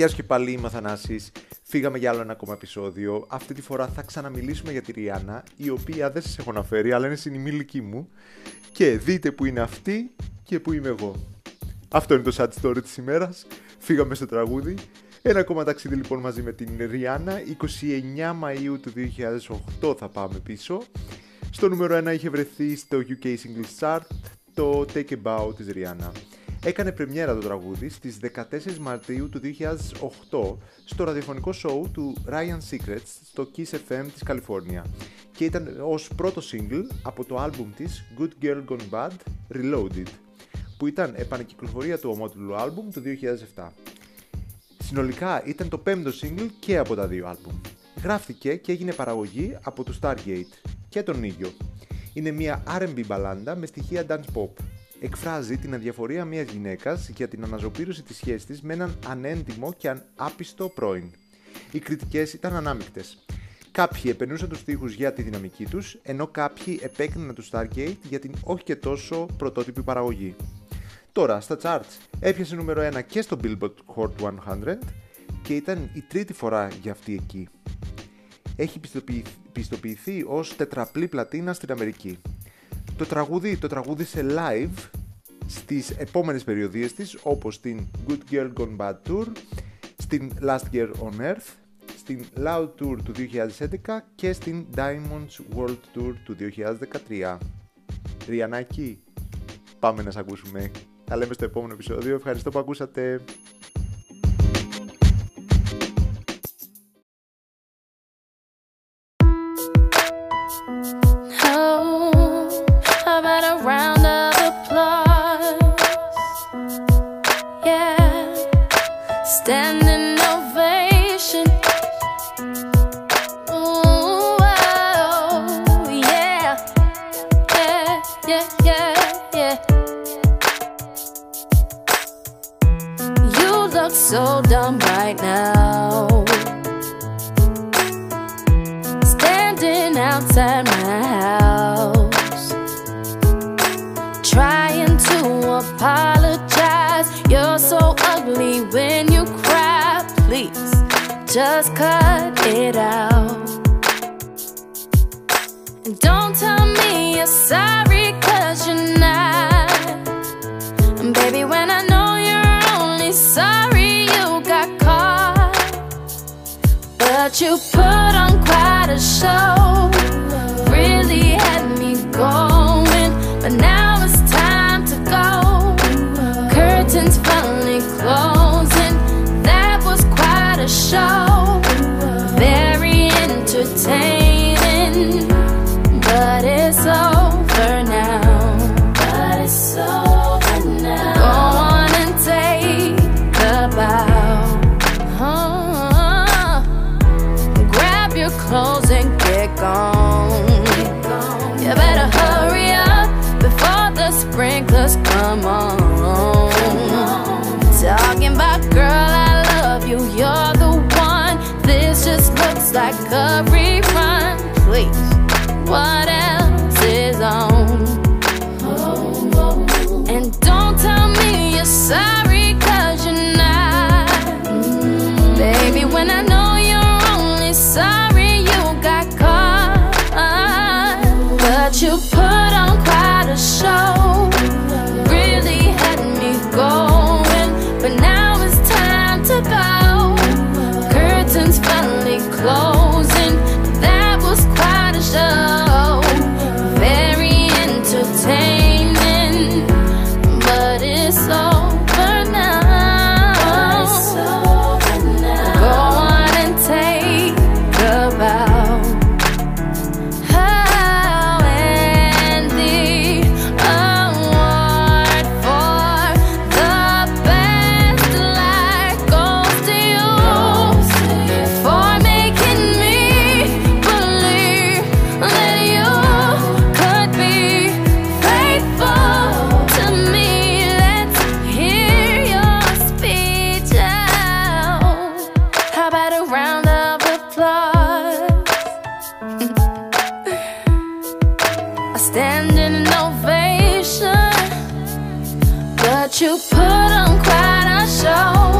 Γεια σου και πάλι, είμαι ο Θανάσης. Φύγαμε για άλλο ένα ακόμα επεισόδιο. Αυτή τη φορά θα ξαναμιλήσουμε για τη Ριάννα, η οποία δεν σας έχω αναφέρει, αλλά είναι συνημήλικη μου. Και δείτε που είναι αυτή και που είμαι εγώ. Αυτό είναι το sad story της ημέρας. Φύγαμε στο τραγούδι. Ένα ακόμα ταξίδι λοιπόν μαζί με την Ριάννα. 29 Μαΐου του 2008 θα πάμε πίσω. Στο νούμερο 1 είχε βρεθεί στο UK Single Chart το Take A Bow της Ριάννα. Έκανε πρεμιέρα το τραγούδι στις 14 Μαρτίου του 2008 στο ραδιοφωνικό show του Ryan Secrets στο Kiss FM της Καλιφόρνια και ήταν ως πρώτο single από το άλμπουμ της Good Girl Gone Bad Reloaded που ήταν επανεκυκλοφορία του ομότιλου άλμπουμ το 2007. Συνολικά ήταν το πέμπτο single και από τα δύο άλμπουμ. Γράφτηκε και έγινε παραγωγή από το Stargate και τον ίδιο. Είναι μια R&B μπαλάντα με στοιχεία dance pop εκφράζει την αδιαφορία μιας γυναίκας για την αναζωπήρωση της σχέσης της με έναν ανέντιμο και άπιστο πρώην. Οι κριτικές ήταν ανάμεικτες. Κάποιοι επενούσαν τους στίχους για τη δυναμική τους, ενώ κάποιοι επέκριναν τους Stargate για την όχι και τόσο πρωτότυπη παραγωγή. Τώρα, στα charts, έπιασε νούμερο 1 και στο Billboard Hot 100 και ήταν η τρίτη φορά για αυτή εκεί. Έχει πιστοποιηθεί, πιστοποιηθεί ως τετραπλή πλατίνα στην Αμερική. Το τραγούδι το τραγούδισε live στις επόμενες περιοδίες της όπως στην Good Girl Gone Bad Tour, στην Last Year on Earth, στην Loud Tour του 2011 και στην Diamonds World Tour του 2013. Ριανάκη, πάμε να σε ακούσουμε. Τα λέμε στο επόμενο επεισόδιο. Ευχαριστώ που ακούσατε. So dumb right now. Standing outside my house, trying to apologize. You're so ugly when you cry. Please, just cut it out. And don't tell me you're sorry, But you put on quite a show. Really had me going. Clothes and get gone. You better hurry up before the sprinklers come on. Talking about girl, I love you, you're the one. This just looks like a rerun. Please, what else is on? And don't tell me you're sorry, you put on quite a show. Really had me going. But now it's time to go. Curtains finally closing. You put on quite a show.